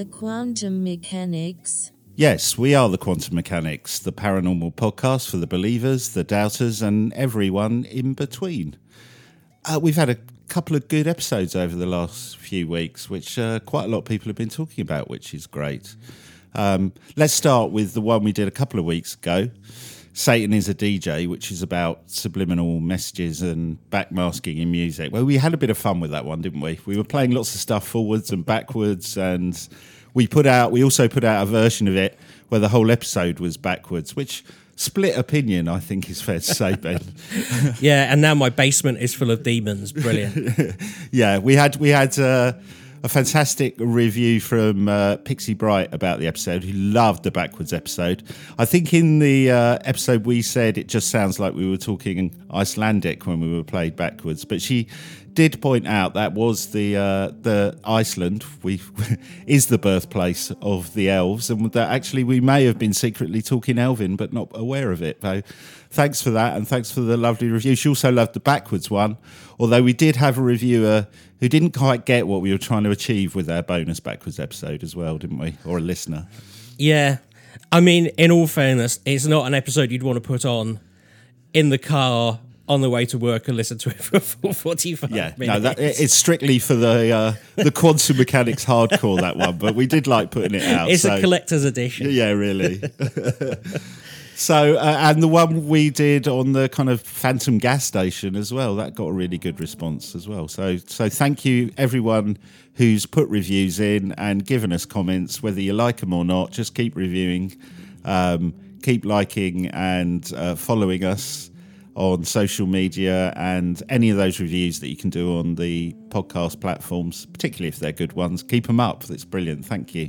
the quantum mechanics? Yes, we are the Quantum Mechanics, the paranormal podcast for the believers, the doubters, and everyone in between. Uh, we've had a couple of good episodes over the last few weeks, which uh, quite a lot of people have been talking about, which is great. Um, let's start with the one we did a couple of weeks ago. Satan is a DJ, which is about subliminal messages and backmasking in music. Well, we had a bit of fun with that one, didn't we? We were playing lots of stuff forwards and backwards, and we put out. We also put out a version of it where the whole episode was backwards, which split opinion, I think, is fair to say, Ben. yeah, and now my basement is full of demons. Brilliant. yeah, we had we had. Uh, a fantastic review from uh, Pixie Bright about the episode, who loved the backwards episode. I think in the uh, episode we said it just sounds like we were talking Icelandic when we were played backwards, but she did point out that was the uh, the Iceland we is the birthplace of the elves, and that actually we may have been secretly talking Elven but not aware of it. So, thanks for that, and thanks for the lovely review. She also loved the backwards one, although we did have a reviewer who didn't quite get what we were trying to achieve with our bonus backwards episode as well, didn't we? Or a listener. Yeah. I mean, in all fairness, it's not an episode you'd want to put on in the car on the way to work and listen to it for a full 45 yeah, minutes. no, that, it's strictly for the uh, the quantum mechanics hardcore that one, but we did like putting it out. It's so. a collector's edition. Yeah, really. so, uh, and the one we did on the kind of Phantom gas station as well, that got a really good response as well. So, so thank you everyone who's put reviews in and given us comments, whether you like them or not. Just keep reviewing, um, keep liking and uh, following us on social media and any of those reviews that you can do on the podcast platforms, particularly if they're good ones. Keep them up. That's brilliant. Thank you.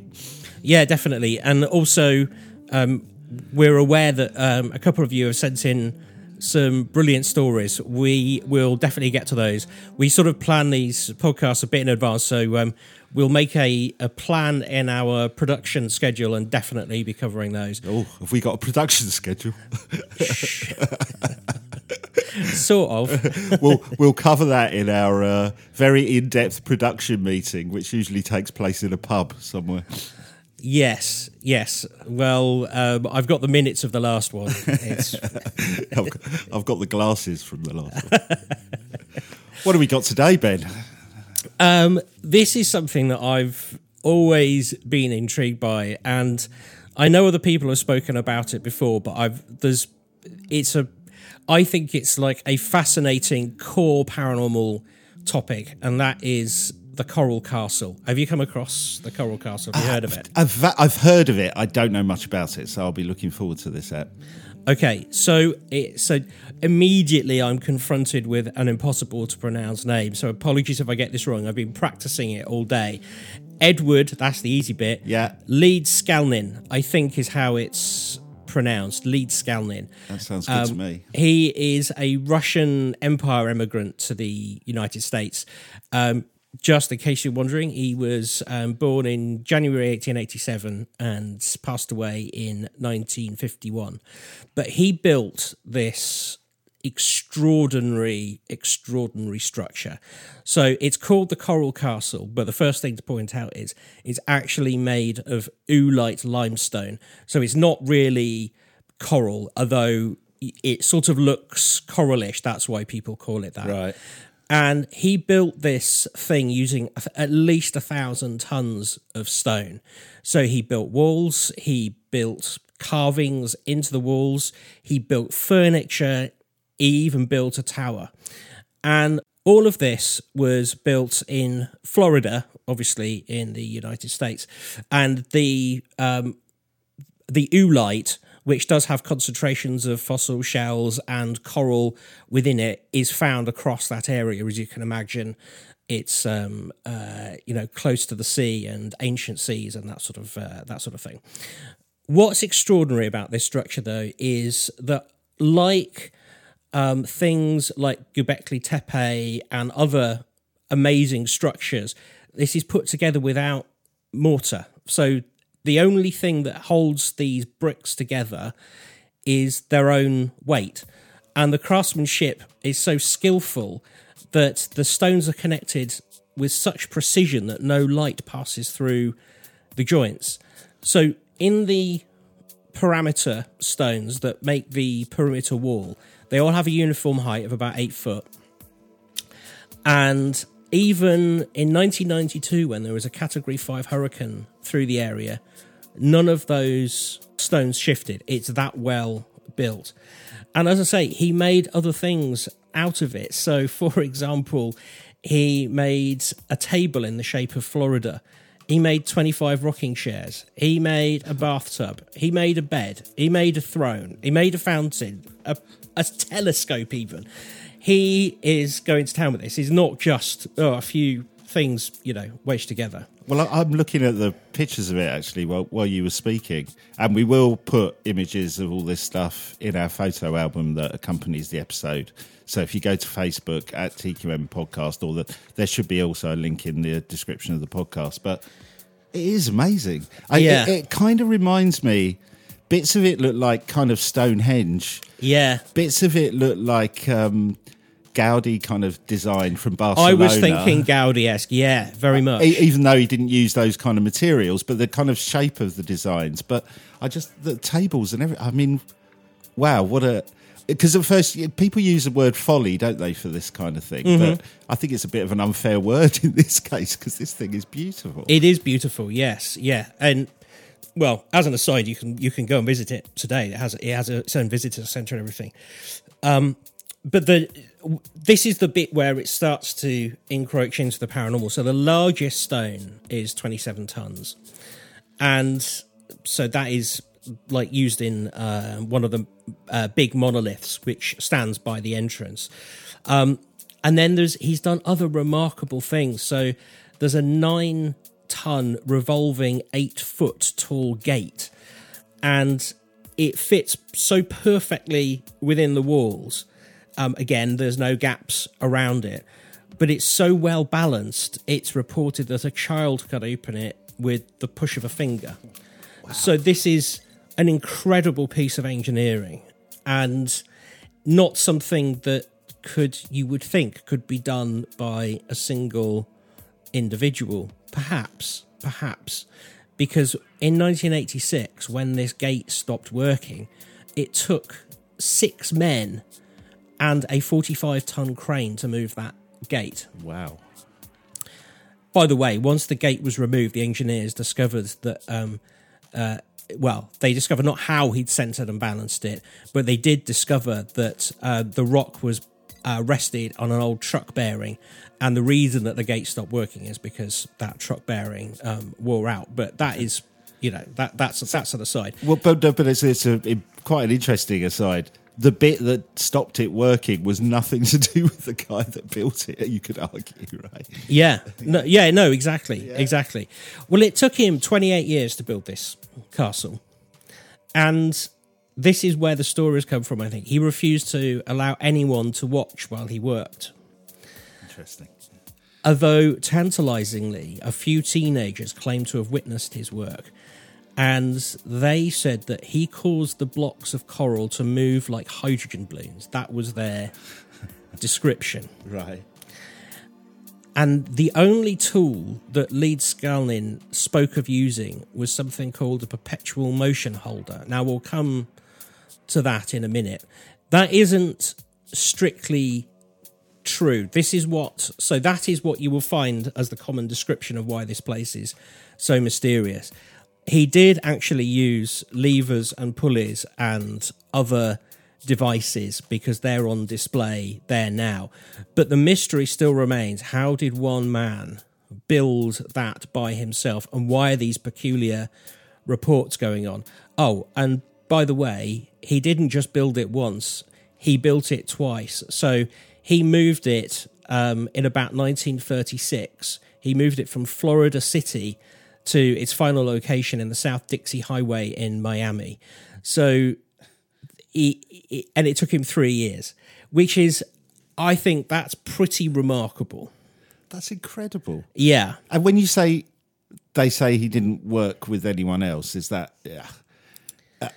Yeah, definitely. And also, um, we're aware that um, a couple of you have sent in some brilliant stories. We will definitely get to those. We sort of plan these podcasts a bit in advance, so um, we'll make a, a plan in our production schedule and definitely be covering those. Oh, have we got a production schedule? sort of. we'll we'll cover that in our uh, very in depth production meeting, which usually takes place in a pub somewhere. Yes, yes. Well, um, I've got the minutes of the last one. I've, got, I've, got, the glasses from the last one. what have we got today, Ben? Um, this is something that I've always been intrigued by, and I know other people have spoken about it before, but I've there's it's a I think it's like a fascinating core paranormal topic, and that is the Coral Castle. Have you come across the Coral Castle? Have you heard of it? I've, I've heard of it. I don't know much about it, so I'll be looking forward to this app. Okay, so it, so immediately I'm confronted with an impossible to pronounce name. So apologies if I get this wrong. I've been practicing it all day. Edward, that's the easy bit. Yeah. Leedskalnin, I think is how it's pronounced. Leedskalnin. That sounds good um, to me. He is a Russian Empire immigrant to the United States. Um, just in case you're wondering, he was um, born in January 1887 and passed away in 1951. But he built this extraordinary, extraordinary structure. So it's called the Coral Castle, but the first thing to point out is it's actually made of oolite limestone. So it's not really coral, although it sort of looks coralish. That's why people call it that. Right and he built this thing using at least a thousand tons of stone. So he built walls, he built carvings into the walls, he built furniture, he even built a tower. And all of this was built in Florida, obviously in the United States, and the um, the oolite which does have concentrations of fossil shells and coral within it, is found across that area. As you can imagine, it's um, uh, you know close to the sea and ancient seas and that sort of uh, that sort of thing. What's extraordinary about this structure, though, is that like um, things like Göbekli Tepe and other amazing structures, this is put together without mortar. So the only thing that holds these bricks together is their own weight. And the craftsmanship is so skillful that the stones are connected with such precision that no light passes through the joints. So in the parameter stones that make the perimeter wall, they all have a uniform height of about eight foot. And even in 1992, when there was a Category 5 hurricane through the area, none of those stones shifted. It's that well built. And as I say, he made other things out of it. So, for example, he made a table in the shape of Florida. He made 25 rocking chairs. He made a bathtub. He made a bed. He made a throne. He made a fountain, a, a telescope, even. He is going to town with this. He's not just oh, a few things, you know, wedged together. Well, I'm looking at the pictures of it actually while, while you were speaking, and we will put images of all this stuff in our photo album that accompanies the episode. So if you go to Facebook at TQM Podcast, or the, there should be also a link in the description of the podcast. But it is amazing. I, Yeah. it, it kind of reminds me. Bits of it look like kind of Stonehenge. Yeah. Bits of it look like um, Gaudi kind of design from Barcelona. I was thinking Gaudi esque. Yeah, very much. Even though he didn't use those kind of materials, but the kind of shape of the designs. But I just the tables and everything. I mean, wow, what a because at first people use the word folly, don't they, for this kind of thing? Mm-hmm. But I think it's a bit of an unfair word in this case because this thing is beautiful. It is beautiful, yes, yeah, and well, as an aside, you can you can go and visit it today. It has it has its own visitor center and everything. Um, but the this is the bit where it starts to encroach into the paranormal. So the largest stone is twenty seven tons, and so that is like used in uh, one of the uh, big monoliths which stands by the entrance. Um, and then there's he's done other remarkable things. So there's a nine ton revolving eight foot tall gate, and it fits so perfectly within the walls. Um, again, there's no gaps around it, but it's so well balanced. It's reported that a child could open it with the push of a finger. So this is an incredible piece of engineering, and not something that could you would think could be done by a single individual. Perhaps, perhaps, because in 1986, when this gate stopped working, it took six men and a 45 ton crane to move that gate. wow. By the way, once the gate was removed, the engineers discovered that, um, uh, well, they discovered not how he'd centered and balanced it, but they did discover that uh, the rock was uh, rested on an old truck bearing. And the reason that the gate stopped working is because that truck bearing um, wore out. But that is, you know, that that's that's an aside. Well, but but it's it's a, it- quite an interesting aside. The bit that stopped it working was nothing to do with the guy that built it. You could argue, right? Yeah, no, yeah, no, exactly, exactly. Well, it took him 28 years to build this castle, and this is where the stories come from. I think he refused to allow anyone to watch while he worked. Interesting. Although tantalizingly, a few teenagers claim to have witnessed his work, and they said that he caused the blocks of coral to move like hydrogen balloons. That was their description. Right. And the only tool that Leedskalnin spoke of using was something called a perpetual motion holder. Now, we'll come to that in a minute. That isn't strictly true. This is what, so that is what you will find as the common description of why this place is so mysterious. He did actually use levers and pulleys and other devices because they're on display there now. But the mystery still remains how did one man build that by himself and why are these peculiar reports going on? Oh, and by the way, he didn't just build it once, he built it twice. So he moved it um, in about 1936. He moved it from Florida City to its final location in the South Dixie Highway in Miami. So he, he- and it took him three years, which is, I think, that's pretty remarkable. That's incredible. Yeah, And when you say they say he didn't work with anyone else, is that? Yeah.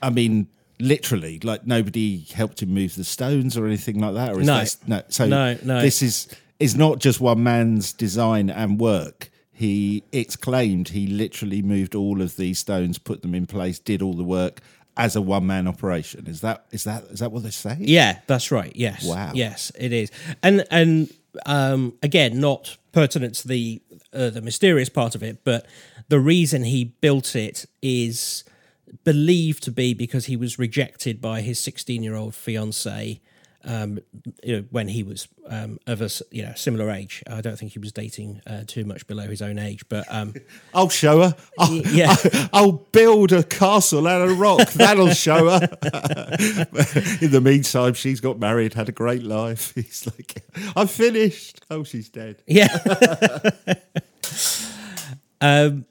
I mean, literally, like nobody helped him move the stones or anything like that. Or is No. that, no. So No, no. This is is not just one man's design and work. He it's claimed he literally moved all of these stones, put them in place, did all the work as a one man operation. Is that is that is that what they're saying? Yeah, that's right. Yes. Wow. Yes, it is. And and um, again, not pertinent to the uh, the mysterious part of it, but the reason he built it is believed to be because he was rejected by his 16 year old fiancee um, you know, when he was um, of a you know similar age. I don't think he was dating uh, too much below his own age, but um, I'll show her. I'll, Yeah. I'll build a castle out of rock. That'll show her. In the meantime, she's got married, had a great life. He's like, I'm finished. Oh, she's dead. Yeah. um,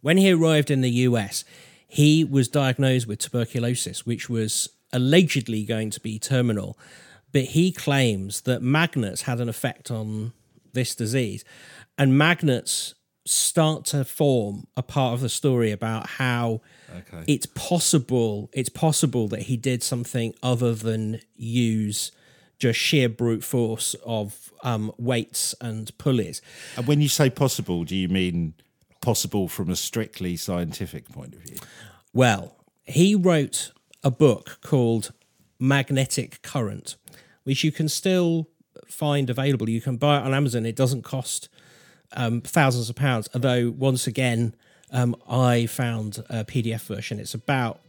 when he arrived in the US, he was diagnosed with tuberculosis, which was allegedly going to be terminal. But he claims that magnets had an effect on this disease. And magnets start to form a part of the story about how Okay. it's possible it's possible that he did something other than use just sheer brute force of um, weights and pulleys. And when you say possible, do you mean possible from a strictly scientific point of view? Well, he wrote a book called Magnetic Current, which you can still find available. You can buy it on Amazon. It doesn't cost um, thousands of pounds. Although, once again, um, I found a PDF version. It's about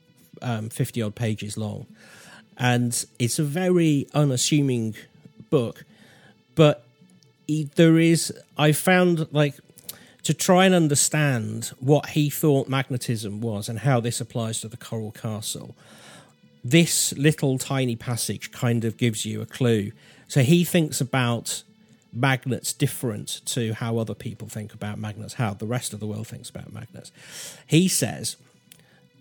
um, 50 odd pages long. And it's a very unassuming book. But there is, I found like to try and understand what he thought magnetism was and how this applies to the Coral Castle. This little tiny passage kind of gives you a clue. So he thinks about magnets different to how other people think about magnets, how the rest of the world thinks about magnets. He says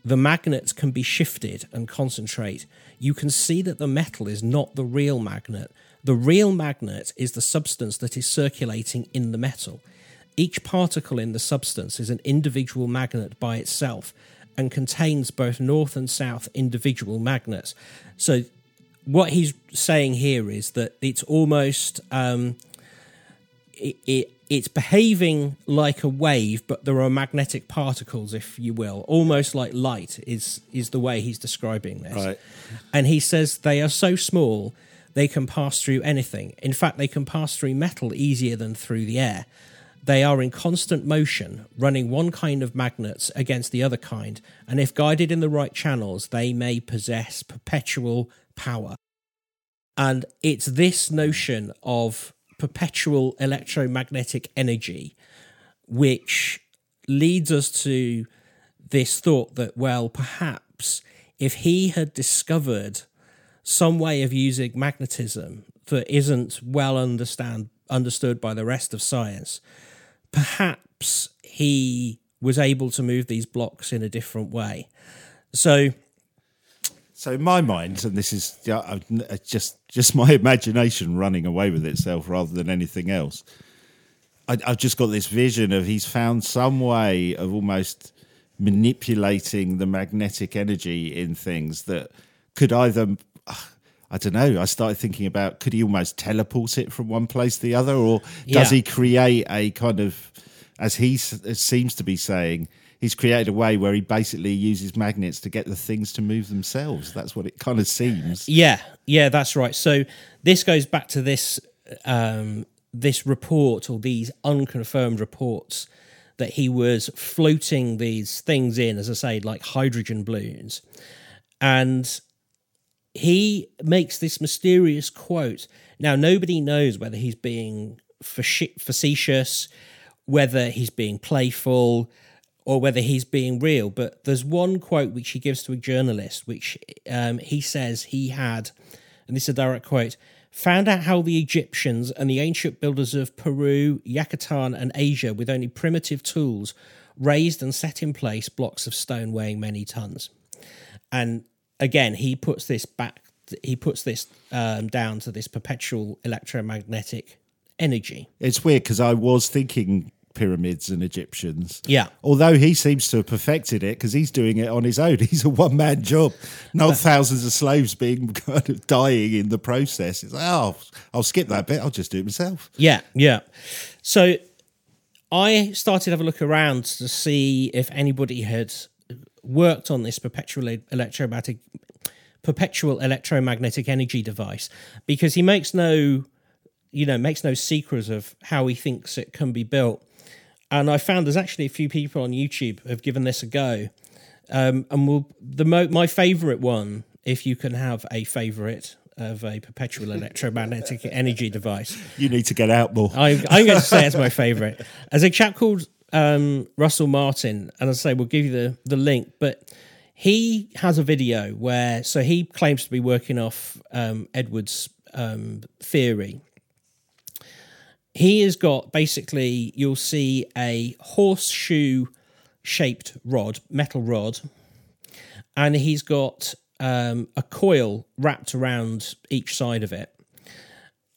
the magnets can be shifted and concentrate. You can see that the metal is not the real magnet. The real magnet is the substance that is circulating in the metal. Each particle in the substance is an individual magnet by itself and contains both north and south individual magnets. So, what he's saying here is that it's almost um, it, it it's behaving like a wave, but there are magnetic particles, if you will, almost like light is is the way he's describing this. Right. And he says they are so small they can pass through anything. In fact, they can pass through metal easier than through the air. They are in constant motion, running one kind of magnets against the other kind, and if guided in the right channels, they may possess perpetual power. And it's this notion of perpetual electromagnetic energy which leads us to this thought that, well, perhaps if he had discovered some way of using magnetism that isn't well understand understood by the rest of science, perhaps he was able to move these blocks in a different way. So So in my mind, and this is just just my imagination running away with itself rather than anything else. I, I've just got this vision of he's found some way of almost manipulating the magnetic energy in things that could either. I don't know. I started thinking about could he almost teleport it from one place to the other, or does Yeah. he create a kind of, as he s- seems to be saying, he's created a way where he basically uses magnets to get the things to move themselves. That's what it kind of seems. Yeah, yeah, that's right. So this goes back to this um, this report or these unconfirmed reports that he was floating these things in, as I say, like hydrogen balloons, and he makes this mysterious quote. Now nobody knows whether he's being facetious, whether he's being playful, or whether he's being real. But there's one quote which he gives to a journalist, which um, he says he had, and this is a direct quote. Found out how the Egyptians and the ancient builders of Peru, Yucatan, and Asia, with only primitive tools, raised and set in place blocks of stone weighing many tons and again he puts this back he puts this um, down to this perpetual electromagnetic energy It's weird because I was thinking pyramids and Egyptians. Yeah. Although he seems to have perfected it because he's doing it on his own. He's a one man job. Not thousands of slaves being kind of dying in the process. It's like, oh, I'll skip that bit. I'll just do it myself. yeah yeah so I started to have a look around to see if anybody had worked on this perpetual electromagnetic perpetual electromagnetic energy device because he makes no you know makes no secret of how he thinks it can be built and i found there's actually a few people on youtube have given this a go um, and we'll, the mo- my favorite one if you can have a favorite of a perpetual electromagnetic energy device You need to get out more. I'm, I'm going to say it's my favorite. As a chap called um, Russell Martin, and I say, we'll give you the, the link, but he has a video where, so he claims to be working off um, Edwards' um, theory. He has got basically, you'll see a horseshoe shaped rod, metal rod, and he's got um, a coil wrapped around each side of it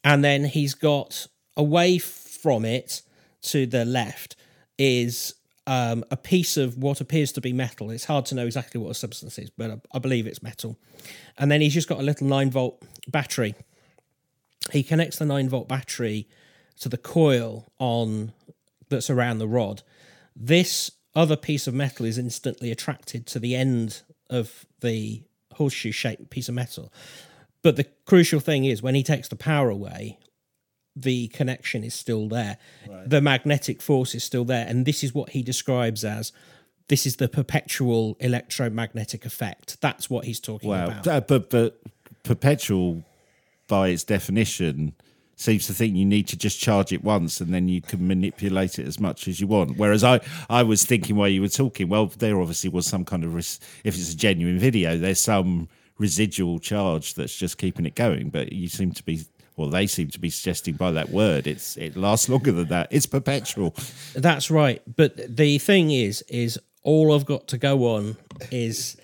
and then he's got away from it to the left is um, a piece of what appears to be metal. It's hard to know exactly what the substance is, but I, I believe it's metal. And then he's just got a little nine volt battery. He connects the nine volt battery to the coil on that's around the rod. This other piece of metal is instantly attracted to the end of the horseshoe shaped piece of metal. But the crucial thing is when he takes the power away, the connection is still there. The magnetic force is still there. And this is what he describes as this is the perpetual electromagnetic effect. That's what he's talking Wow, about. Uh, but but perpetual, by its definition, seems to think you need to just charge it once and then you can manipulate it as much as you want. Whereas I I was thinking while you were talking, well, there obviously was some kind of res- if it's a genuine video, there's some residual charge that's just keeping it going. But you seem to be. Well, they seem to be suggesting by that word, it's it lasts longer than that. It's perpetual. That's right. But the thing is, is all I've got to go on is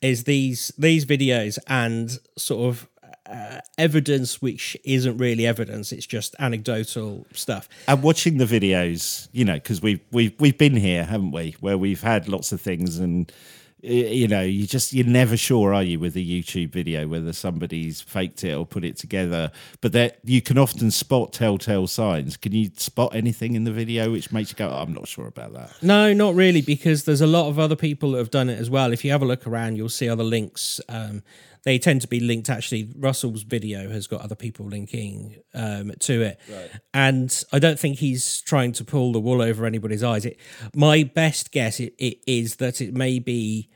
is these these videos and sort of uh, evidence which isn't really evidence. It's just anecdotal stuff. And watching the videos, you know, because we've we've we've been here, haven't we? Where we've had lots of things, and you know, you just you're never sure, are you, with a YouTube video whether somebody's faked it or put it together. But that you can often spot telltale signs. Can you spot anything in the video which makes you go, "I'm not sure about that"? No, not really, because there's a lot of other people that have done it as well. If you have a look around, you'll see other links. Um, they tend to be linked. Actually, Russell's video has got other people linking um, to it, and I don't think he's trying to pull the wool over anybody's eyes. It, my best guess it, it is that it may be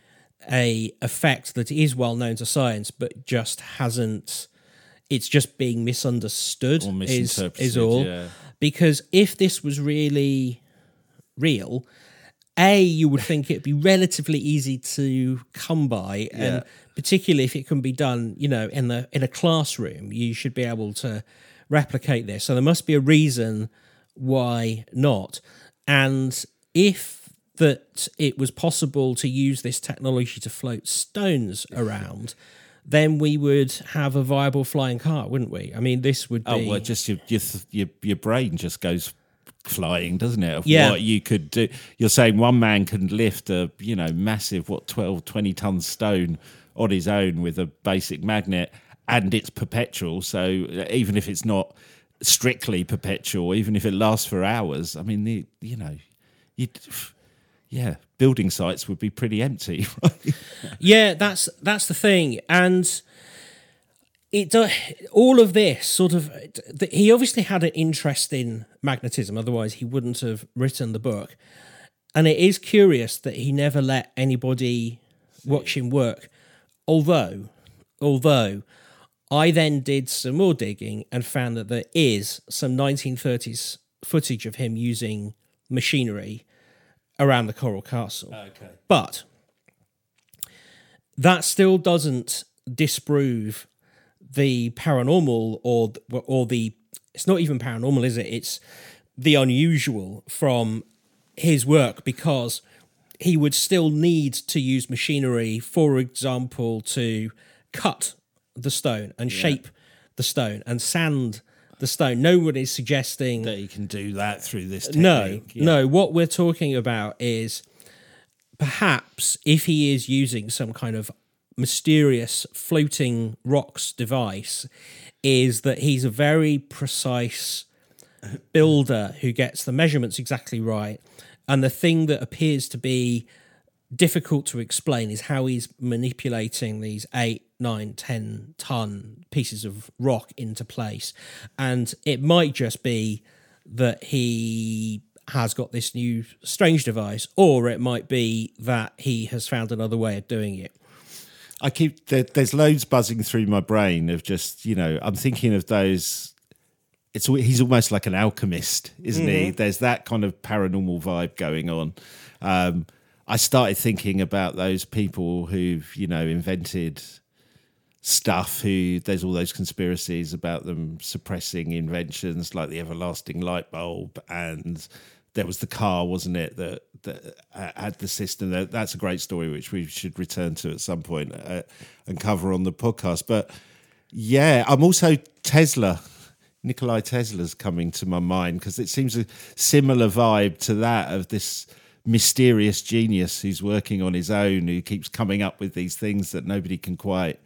a effect that is well known to science, but just hasn't. It's just being misunderstood. Or is is all. yeah. Because if this was really real, a you would think it'd be relatively easy to come by, and Yeah. particularly if it can be done, you know, in the in a classroom, you should be able to replicate this. So there must be a reason why not, and if that it was possible to use this technology to float stones around. Then we would have a viable flying car, wouldn't we? I mean, this would oh, be Oh well, just your your your, your brain just goes flying, doesn't it? Of Yeah. what you could do. You're saying one man can lift a you know massive what 12, 20 ton stone on his own with a basic magnet, and it's perpetual. So uh, even if it's not strictly perpetual, even if it lasts for hours, I mean, the you know, you yeah, building sites would be pretty empty. Right? Yeah, that's that's the thing, and it all of this sort of th- he obviously had an interest in magnetism, otherwise he wouldn't have written the book. And it is curious that he never let anybody watch him work. Although, although I then did some more digging and found that there is some 1930s footage of him using machinery around the Coral Castle. Oh, okay. But that still doesn't disprove the paranormal or or the it's not even paranormal is it it's the unusual from his work because he would still need to use machinery for example to cut the stone and shape the stone and sand the stone no one is suggesting that he can do that through this. no, Yeah. no. What we're talking about is perhaps if he is using some kind of mysterious floating rocks device, is that he's a very precise builder who gets the measurements exactly right. And the thing that appears to be difficult to explain is how he's manipulating these eight, nine, ten ton pieces of rock into place. And it might just be that he has got this new strange device, or it might be that he has found another way of doing it. I keep there, there's loads buzzing through my brain of just you know I'm thinking of those. It's he's almost like an alchemist, isn't he? There's that kind of paranormal vibe going on. Um, I started thinking about those people who've you know invented stuff. Who there's all those conspiracies about them suppressing inventions like the everlasting light bulb and there was the car, wasn't it, that that uh, had the system. That, that's a great story, which we should return to at some point uh, and cover on the podcast. But yeah, I'm also Tesla. Nikolai Tesla's coming to my mind because it seems a similar vibe to that of this mysterious genius who's working on his own, who keeps coming up with these things that nobody can quite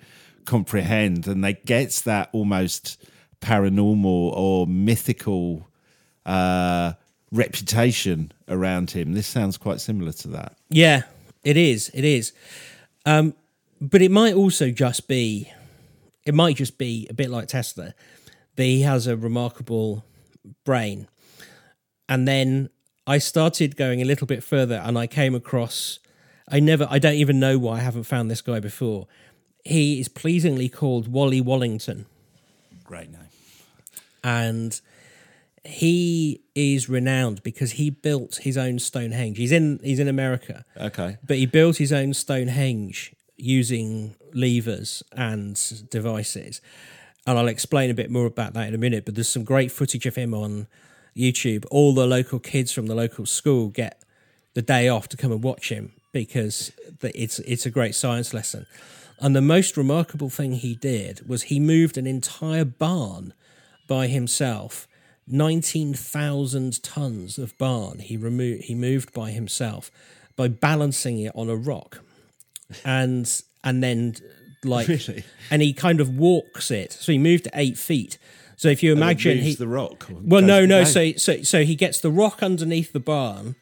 comprehend, and they gets that almost paranormal or mythical. Uh, reputation around him. This sounds quite similar to that. Yeah, it is. It is. Um, but it might also just be, it might just be a bit like Tesla, that he has a remarkable brain. And then I started going a little bit further and I came across, I never, I don't even know why I haven't found this guy before. He is pleasingly called Wally Wallington. Great name. And he is renowned because he built his own Stonehenge. He's in he's in America. Okay. But he built his own Stonehenge using levers and devices. And I'll explain a bit more about that in a minute, but there's some great footage of him on YouTube. All the local kids from the local school get the day off to come and watch him because it's it's a great science lesson. And the most remarkable thing he did was he moved an entire barn by himself 19,000 tons of barn he removed he moved by himself by balancing it on a rock and and then like Really? and he kind of walks it so he moved to eight feet so if you oh, imagine moves he the rock. well no no down. so so so he gets the rock underneath the barn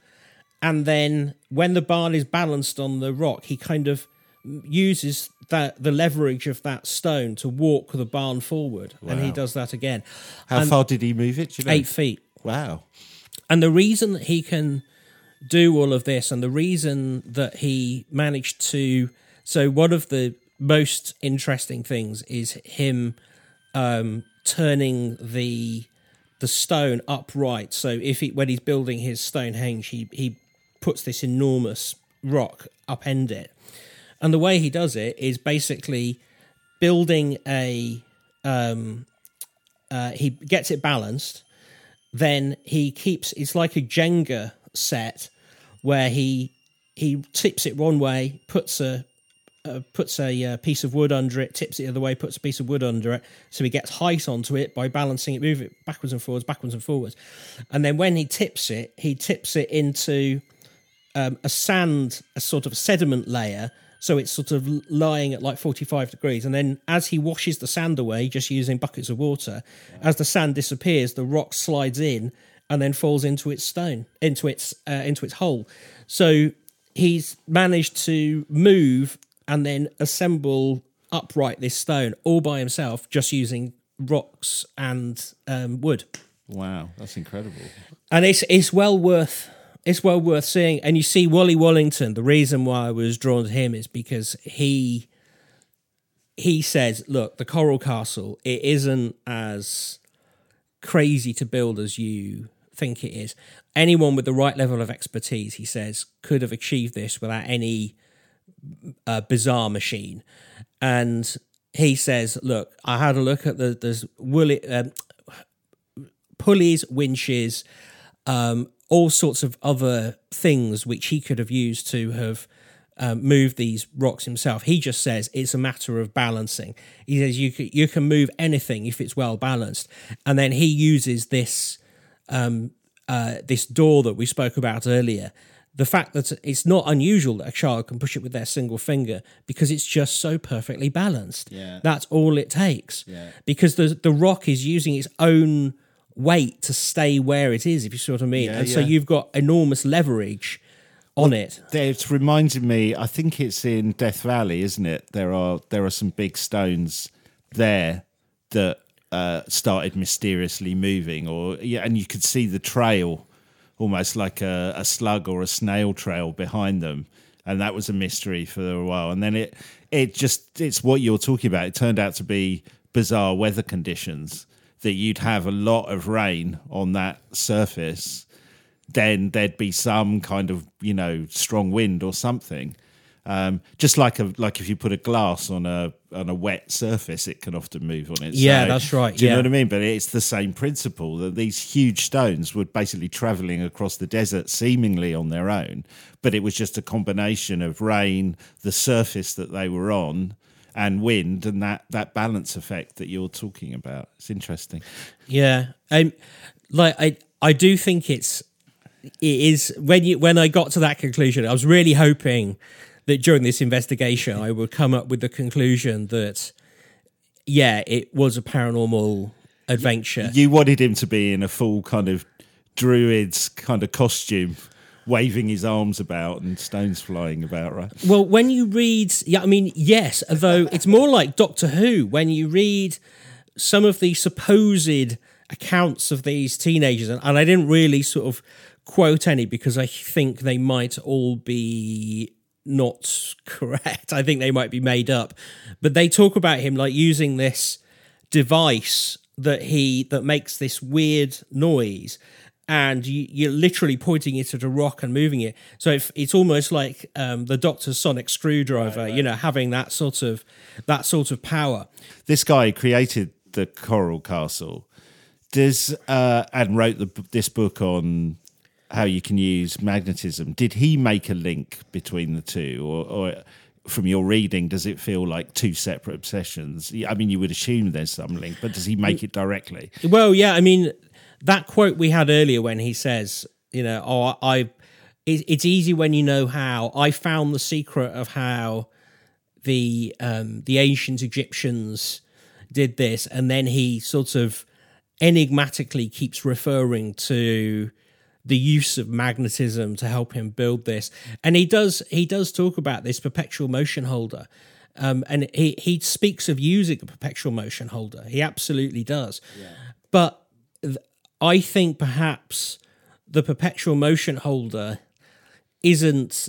and then when the barn is balanced on the rock he kind of uses that the leverage of that stone to walk the barn forward and he does that again How and- far did he move it? you know? eight feet Wow. and the reason that he can do all of this, and the reason that he managed to. So, one of the most interesting things is him um, turning the the stone upright. So, if he when he's building his Stonehenge, he he puts this enormous rock upend it, and the way he does it is basically building a. Um, uh, he gets it balanced then he keeps it's like a Jenga set where he he tips it one way, puts a uh, puts a uh, piece of wood under it, tips it the other way, puts a piece of wood under it, so he gets height onto it by balancing it, move it backwards and forwards, backwards and forwards, and then when he tips it, he tips it into um, a sand, a sort of sediment layer. So it's sort of lying at like 45 degrees. And then as he washes the sand away, just using buckets of water, as the sand disappears, the rock slides in and then falls into its stone, into its, uh, into its hole. So he's managed to move and then assemble upright this stone all by himself, just using rocks and um, wood Wow. That's incredible. and it's it's well worth it's well worth seeing. And you see Wally Wallington. The reason why I was drawn to him is because he he says, "Look, the Coral Castle. It isn't as crazy to build as you think it is. Anyone with the right level of expertise, he says, could have achieved this without any uh, bizarre machine." And he says, "Look, I had a look at the there's woolly." Um, pulleys, winches, um, all sorts of other things which he could have used to have um, moved these rocks himself. He just says it's a matter of balancing. He says you can, you can move anything if it's well balanced, and then he uses this um, uh, this door that we spoke about earlier. The fact that it's not unusual that a child can push it with their single finger because it's just so perfectly balanced. Yeah. That's all it takes. Yeah. Because the the rock is using its own weight to stay where it is, if you see what I mean. Yeah, and so you've got enormous leverage on it. It's reminded me. I think it's in Death Valley, isn't it? There are there are some big stones there that uh, started mysteriously moving, or yeah, and you could see the trail, almost like a, a slug or a snail trail behind them, and that was a mystery for a while. And then it it just it's what you're talking about. It turned out to be bizarre weather conditions that you'd have a lot of rain on that surface then there'd be some kind of you know strong wind or something. Um, just like a like if you put a glass on a on a wet surface, it can often move on it. Yeah, that's right, Do you yeah. know what I mean? But it's the same principle that these huge stones were basically traveling across the desert seemingly on their own, but it was just a combination of rain, the surface that they were on, and wind, and that that balance effect that you're talking about. It's interesting. Yeah, um, like I, I do think it's it is when you when I got to that conclusion, I was really hoping that during this investigation I would come up with the conclusion that yeah, it was a paranormal adventure. You wanted him to be in a full kind of druid's kind of costume, waving his arms about and stones flying about, right? Well, when you read, yeah, I mean, yes, although it's more like Doctor Who when you read some of the supposed accounts of these teenagers, and, and I didn't really sort of quote any because I think they might all be not correct. I think they might be made up, but they talk about him like using this device that he that makes this weird noise and you, you're literally pointing it at a rock and moving it so if, it's almost like um, the doctor's sonic screwdriver you know having that sort of that sort of power This guy created the Coral Castle, does uh, and wrote the, this book on how you can use magnetism. Did he make a link between the two, or, or from your reading, does it feel like two separate obsessions? I mean, you would assume there's some link, but does he make it directly? Well, yeah, I mean that quote we had earlier when he says, you know, oh, I, it's easy when you know how. I found the secret of how the um, the ancient Egyptians did this, and then he sort of enigmatically keeps referring to the use of magnetism to help him build this, and he does he does talk about this perpetual motion holder. Um, and he, he speaks of using a perpetual motion holder. He absolutely does. But th- I think perhaps the perpetual motion holder isn't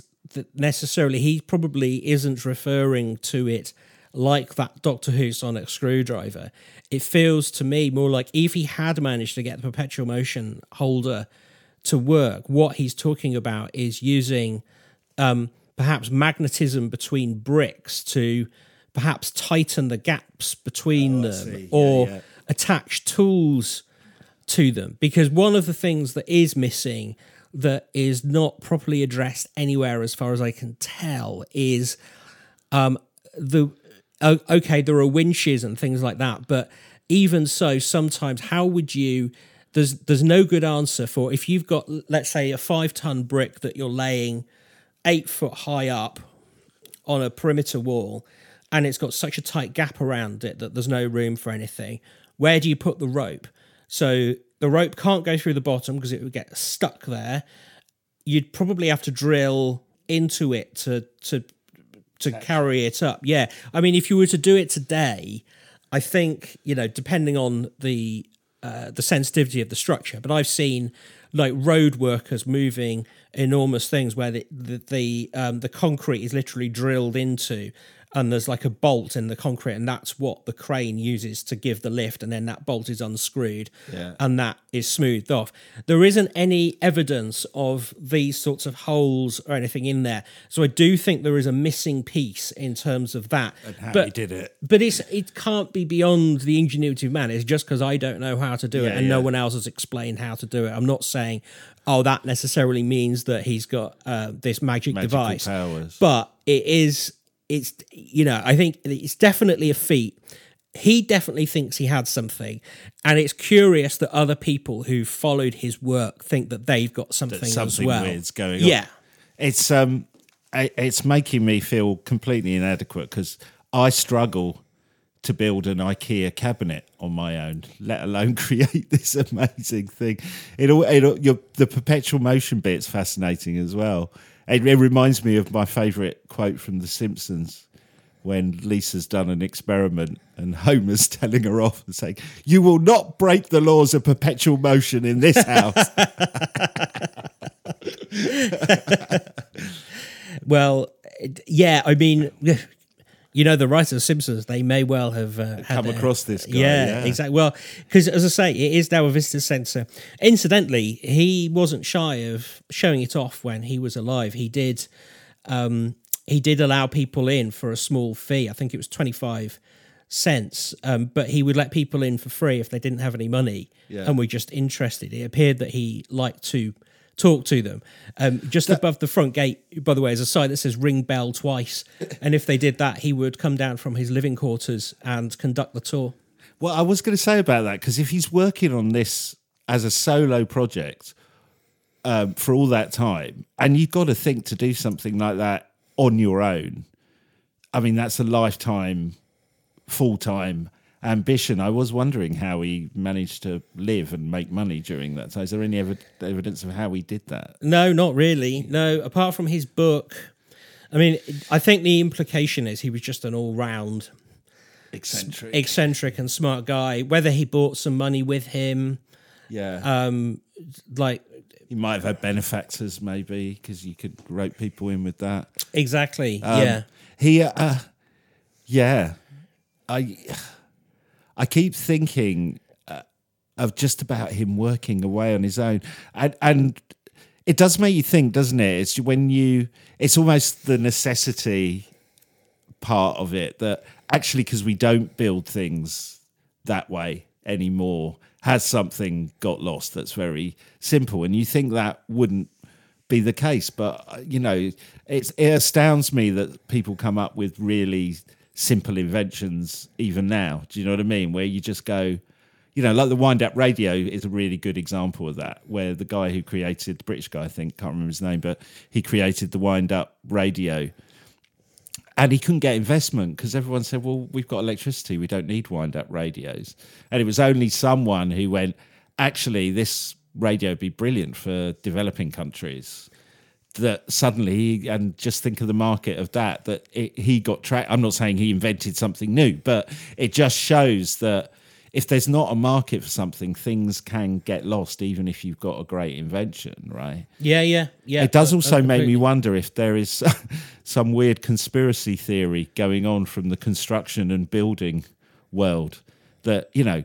necessarily, he probably isn't referring to it like that Doctor Who sonic screwdriver. It feels to me more like if he had managed to get the perpetual motion holder to work, what he's talking about is using um, perhaps magnetism between bricks to perhaps tighten the gaps between them see. Yeah, or yeah. attach tools to them because one of the things that is missing that is not properly addressed anywhere as far as I can tell is um the okay there are winches and things like that but even so sometimes how would you there's there's no good answer for if you've got let's say a 5 ton brick that you're laying 8 foot high up on a perimeter wall and it's got such a tight gap around it that there's no room for anything, where do you put the rope? So the rope can't go through the bottom because it would get stuck there. You'd probably have to drill into it to to to carry it up. Yeah. I mean if you were to do it today, I think, you know, depending on the uh, the sensitivity of the structure, but I've seen like road workers moving enormous things where the the the, um, the concrete is literally drilled into, and there's like a bolt in the concrete, and that's what the crane uses to give the lift, and then that bolt is unscrewed, Yeah. and that is smoothed off. There isn't any evidence of these sorts of holes or anything in there, so I do think there is a missing piece in terms of that. And how but he did it. but it's it can't be beyond the ingenuity of man. It's just because I don't know how to do it Yeah, and no one else has explained how to do it. I'm not saying, oh, that necessarily means that he's got uh, this magic Magical device. powers. But it is, it's you know, I think it's definitely a feat. He definitely thinks he had something, and it's curious that other people who followed his work think that they've got something, as something well. weird's going on. Yeah, It's um, it's making me feel completely inadequate because I struggle to build an IKEA cabinet on my own, let alone create this amazing thing. It, all- it all- your, the perpetual motion bit's fascinating as well. It, it reminds me of my favourite quote from The Simpsons when Lisa's done an experiment and Homer's telling her off and saying, "You will not break the laws of perpetual motion in this house." Well, yeah, I mean, you know, the writers of Simpsons, they may well have uh, Come their- across this guy, Yeah, yeah. exactly. Well, because as I say, it is now a visitor centre. Incidentally, he wasn't shy of showing it off when he was alive. He did. Um, he did allow people in for a small fee. I think it was twenty five cents, um, but he would let people in for free if they didn't have any money Yeah. and were just interested. It appeared that he liked to talk to them. Um, just above the front gate, by the way, is a sign that says "Ring Bell" twice, and if they did that, he would come down from his living quarters and conduct the tour. Well, I was going to say about that because if he's working on this as a solo project um, for all that time, and you've got to think to do something like that on your own, I mean, that's a lifetime, full time ambition. I was wondering how he managed to live and make money during that time. Is there any ev- evidence of how he did that? No, not really. No, apart from his book. I mean, I think the implication is he was just an all round Eccentric. eccentric and smart guy. Whether he brought some money with him, yeah. um, like he might have had benefactors, maybe, because you could rope people in with that. exactly, Um, yeah. He, uh, yeah, I, I keep thinking uh, of just about him working away on his own, and and it does make you think, doesn't it? It's when you, it's almost the necessity part of it that actually because we don't build things that way anymore has something got lost that's very simple and you think that wouldn't be the case but you know it astounds me that people come up with really simple inventions even now do you know what i mean where you just go you know like the wind up radio is a really good example of that where the guy who created the british guy i think can't remember his name but he created the wind up radio and he couldn't get investment because everyone said, "Well, we've got electricity; we don't need wind-up radios." And it was only someone who went, "Actually, this radio would be brilliant for developing countries." That suddenly, and just think of the market of that. That it, he got track. I'm not saying he invented something new, but it just shows that if there's not a market for something, things can get lost, even if you've got a great invention, right? Yeah, yeah, yeah. It does also make me wonder if there is some weird conspiracy theory going on from the construction and building world that, you know,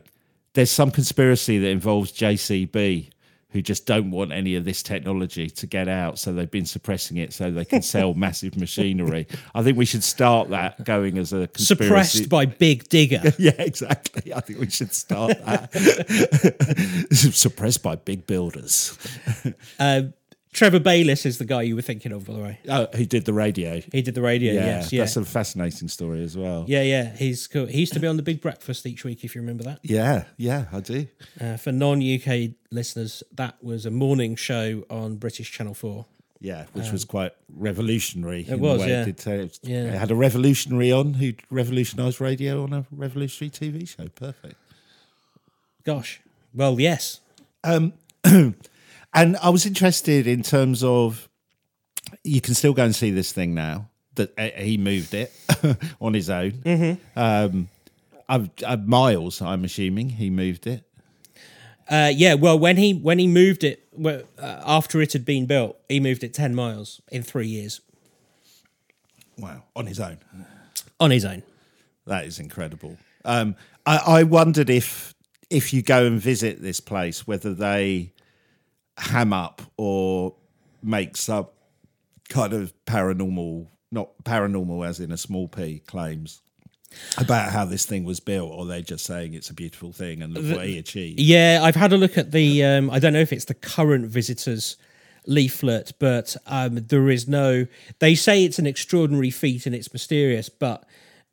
there's some conspiracy that involves JCB who just don't want any of this technology to get out. So they've been suppressing it so they can sell massive machinery. I think we should start that going as a conspiracy. suppressed by Big Digger. Yeah, exactly. I think we should start that. suppressed by big builders. uh, Trevor Baylis is the guy you were thinking of, by the way. Oh, who did the radio? He did the radio. Yeah, yes, yeah, that's a fascinating story as well. yeah, yeah. He's cool. He used to be on the Big Breakfast each week, if you remember that. Yeah, yeah, I do. Uh, for non-UK listeners, that was a morning show on British Channel Four. Yeah, which was quite revolutionary. It was, yeah. It, it, Yeah. it had a revolutionary on who revolutionised radio on a revolutionary TV show. Perfect. Gosh, well, yes, And I was interested in terms of you can still go and see this thing now that uh, he moved it on his own. Mm-hmm. Um, I've, uh, miles, I'm assuming he moved it. uh, yeah. Well, when he when he moved it well, uh, after it had been built, he moved it ten miles in three years Wow, on his own. on his own. That is incredible. Um, I, I wondered if if you go and visit this place, whether they ham up or make some kind of paranormal, not paranormal as in a small p, claims about how this thing was built, or they're just saying it's a beautiful thing and look what he achieved. Yeah, I've had a look at the. Um, I don't know if it's the current visitors leaflet, but um, there is no. They say it's an extraordinary feat and it's mysterious, but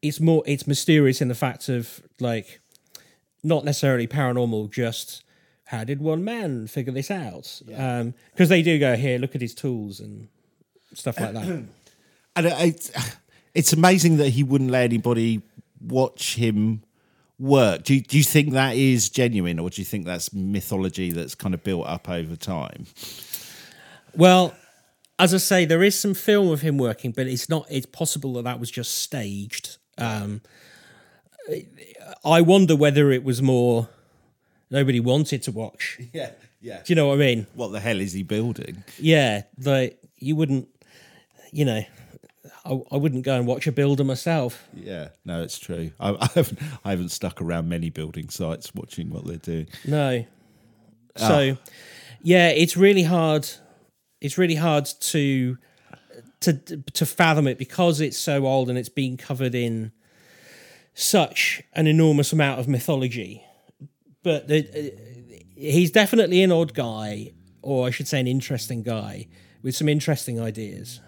it's more. It's mysterious in the fact of like, not necessarily paranormal. Just how did one man figure this out? Because they do go here. Look at his tools and stuff like that. And it's, it's amazing that he wouldn't let anybody watch him work, do you, do you think that is genuine, or do you think that's mythology that's kind of built up over time? Well, as I say, there is some film of him working, but it's not. It's possible that that was just staged. Um, I wonder whether it was more nobody wanted to watch. Yeah, yeah. Do you know what I mean? What the hell is he building? Yeah, like you wouldn't, you know, I, I wouldn't go and watch a builder myself. Yeah, no, it's true. I, I haven't I haven't stuck around many building sites watching what they're doing. No. Ah. So, yeah, it's really hard. It's really hard to to to fathom it because it's so old and it's been covered in such an enormous amount of mythology. But the, uh, he's definitely an odd guy, or I should say, an interesting guy with some interesting ideas.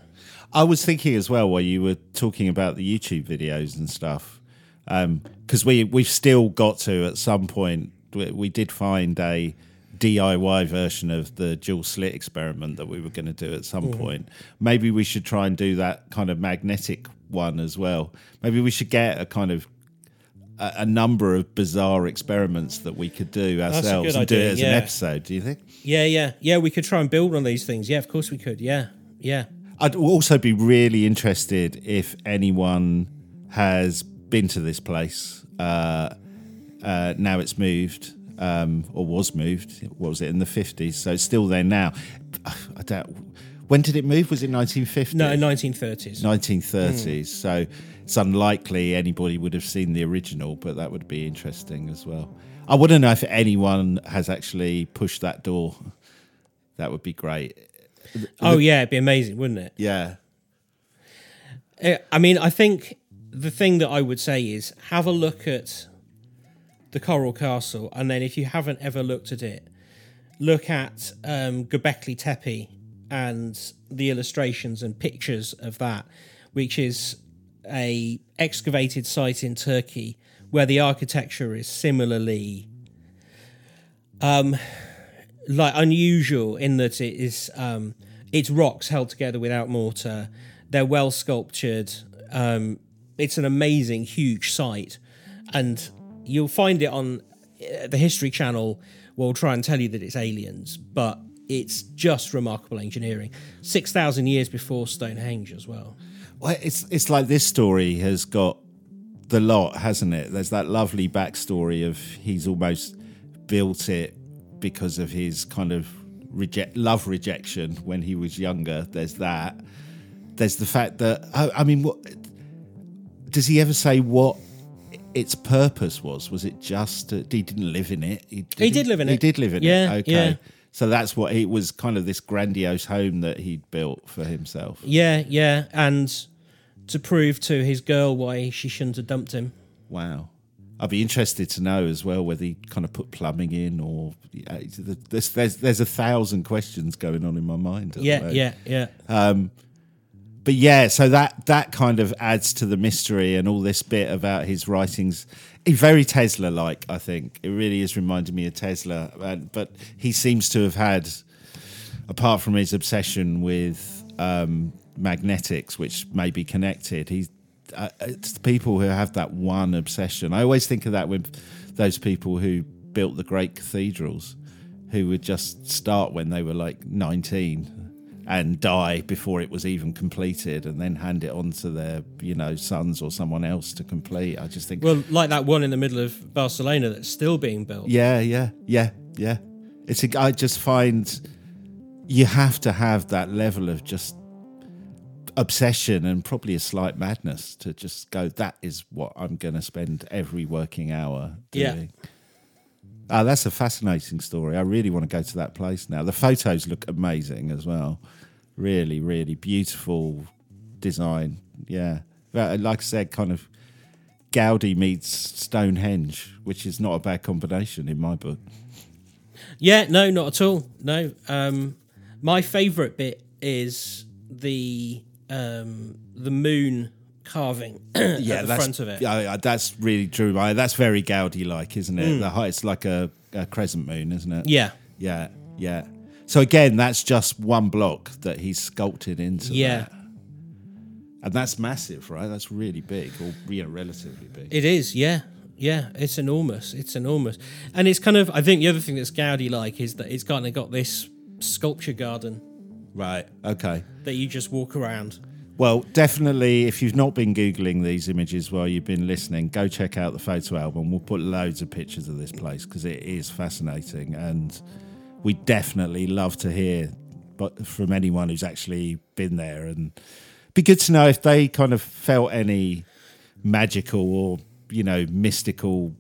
I was thinking as well while you were talking about the YouTube videos and stuff, because we we've still got to at some point. We, we did find a DIY version of the dual slit experiment that we were going to do at some point. Maybe we should try and do that kind of magnetic one as well. Maybe we should get a kind of a, a number of bizarre experiments that we could do ourselves and do it as yeah. an episode. Do you think? Yeah, yeah, yeah. We could try and build on these things. Yeah, of course we could. Yeah, yeah. I'd also be really interested if anyone has been to this place. Uh, uh, now it's moved, um, or was moved. What was it in the fifties? So it's still there now. I doubt. When did it move? Was it nineteen fifty? No, 1930s. 1930s. So it's unlikely anybody would have seen the original, but that would be interesting as well. I want to know if anyone has actually pushed that door. That would be great. Oh yeah, it'd be amazing, wouldn't it? Yeah. Uh, I mean, I think the thing that I would say is have a look at the Coral Castle, and then if you haven't ever looked at it, look at um, Göbekli Tepe and the illustrations and pictures of that, which is a excavated site in Turkey where the architecture is similarly um, like unusual in that it is um, it's rocks held together without mortar. They're well sculptured. Um, it's an amazing, huge site, and you'll find it on uh, the History Channel. Will try and tell you that it's aliens, but it's just remarkable engineering. Six thousand years before Stonehenge as well. Well, it's it's like this story has got the lot, hasn't it? There's that lovely backstory of he's almost built it because of his kind of reject love rejection when he was younger. There's that. There's the fact that I, I mean, what does he ever say? What its purpose was? Was it just to, he didn't live in it? He, He did live in He it. He did live in Yeah, it. Okay. yeah. So that's what it was kind of this grandiose home that he'd built for himself. Yeah, yeah, and to prove to his girl why she shouldn't have dumped him. Wow. I'd be interested to know as well whether he kind of put plumbing in or yeah, there's there's there's a thousand questions going on in my mind. Yeah, moment. yeah, yeah. But yeah, so that that kind of adds to the mystery and all this bit about his writings. He's very Tesla like, I think. It really is reminding me of Tesla. And, but he seems to have had, apart from his obsession with um, magnetics, which may be connected, he's uh, it's the people who have that one obsession. I always think of that with those people who built the great cathedrals, who would just start when they were like 19 and die before it was even completed and then hand it on to their you know sons or someone else to complete i just think Well, like that one in the middle of Barcelona that's still being built. yeah yeah yeah yeah it's a, i just find you have to have that level of just obsession and probably a slight madness to just go that is what i'm going to spend every working hour Yeah. doing Ah, that's a fascinating story. I really want to go to that place now. The photos look amazing as well. Really, really beautiful design. Yeah. Like I said, kind of Gaudi meets Stonehenge, which is not a bad combination in my book. Yeah, no, not at all. No. Um, my favourite bit is the um, the moon carving Yeah, at the front of it. Yeah, yeah, that's really true. That's very Gaudi like, isn't it? The height, it's like a, a crescent moon, isn't it? Yeah. Yeah, yeah. So again, that's just one block that he's sculpted into. Yeah. that. and that's massive, right? That's really big, or you know, relatively big. It is, yeah. Yeah, it's enormous. It's enormous. And it's kind of, I think the other thing that's Gaudi like is that it's kind of got this sculpture garden right. Okay. that you just walk around. Well, definitely, if you've not been Googling these images while you've been listening, go check out the photo album. We'll put loads of pictures of this place because it is fascinating. And we definitely love to hear but from anyone who's actually been there. And be good to know if they kind of felt any magical or, you know, mystical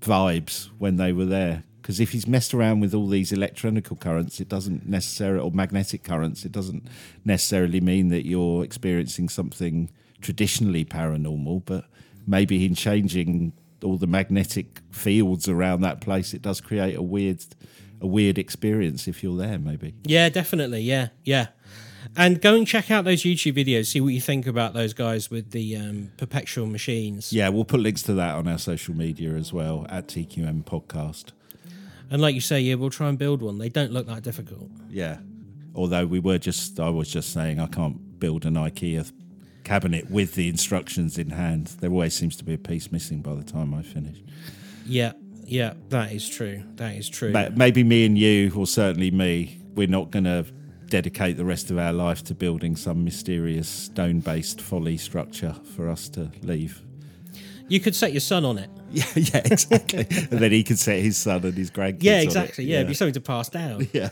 vibes when they were there. Because if he's messed around with all these electronical currents, it doesn't necessarily, or magnetic currents, it doesn't necessarily mean that you're experiencing something traditionally paranormal. But maybe in changing all the magnetic fields around that place, it does create a weird, a weird experience if you're there. Maybe. Yeah, definitely. Yeah, yeah. And go and check out those YouTube videos. See what you think about those guys with the um, perpetual machines. Yeah, we'll put links to that on our social media as well at TQM Podcast. And like you say, yeah, we'll try and build one. They don't look that difficult. Yeah. Although we were just, I was just saying, I can't build an IKEA cabinet with the instructions in hand. There always seems to be a piece missing by the time I finish. Yeah, yeah, that is true. That is true. Ma- Maybe me and you, or certainly me, we're not going to dedicate the rest of our life to building some mysterious stone based folly structure for us to leave. You could set your son on it. Yeah, yeah, exactly. and then he can set his son and his grandkids. Yeah, on it. exactly. Yeah, it'd be something to pass down. yeah,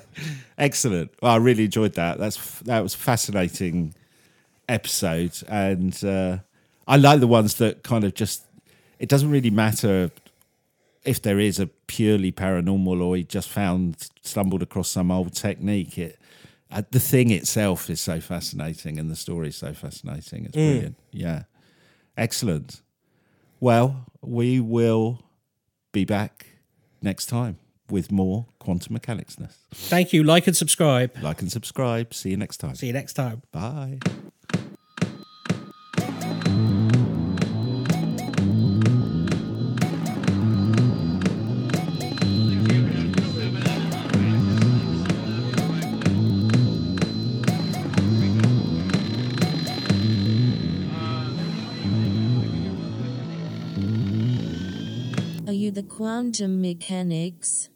excellent. Well, I really enjoyed that. That's that was a fascinating episode, and uh, I like the ones that kind of just. It doesn't really matter if there is a purely paranormal or he just found stumbled across some old technique. It uh, the thing itself is so fascinating, and the story is so fascinating. It's brilliant. Yeah, excellent. Well, we will be back next time with more quantum mechanicsness. Thank you. Like and subscribe. Like and subscribe. See you next time. See you next time. Bye. Quantum mechanics?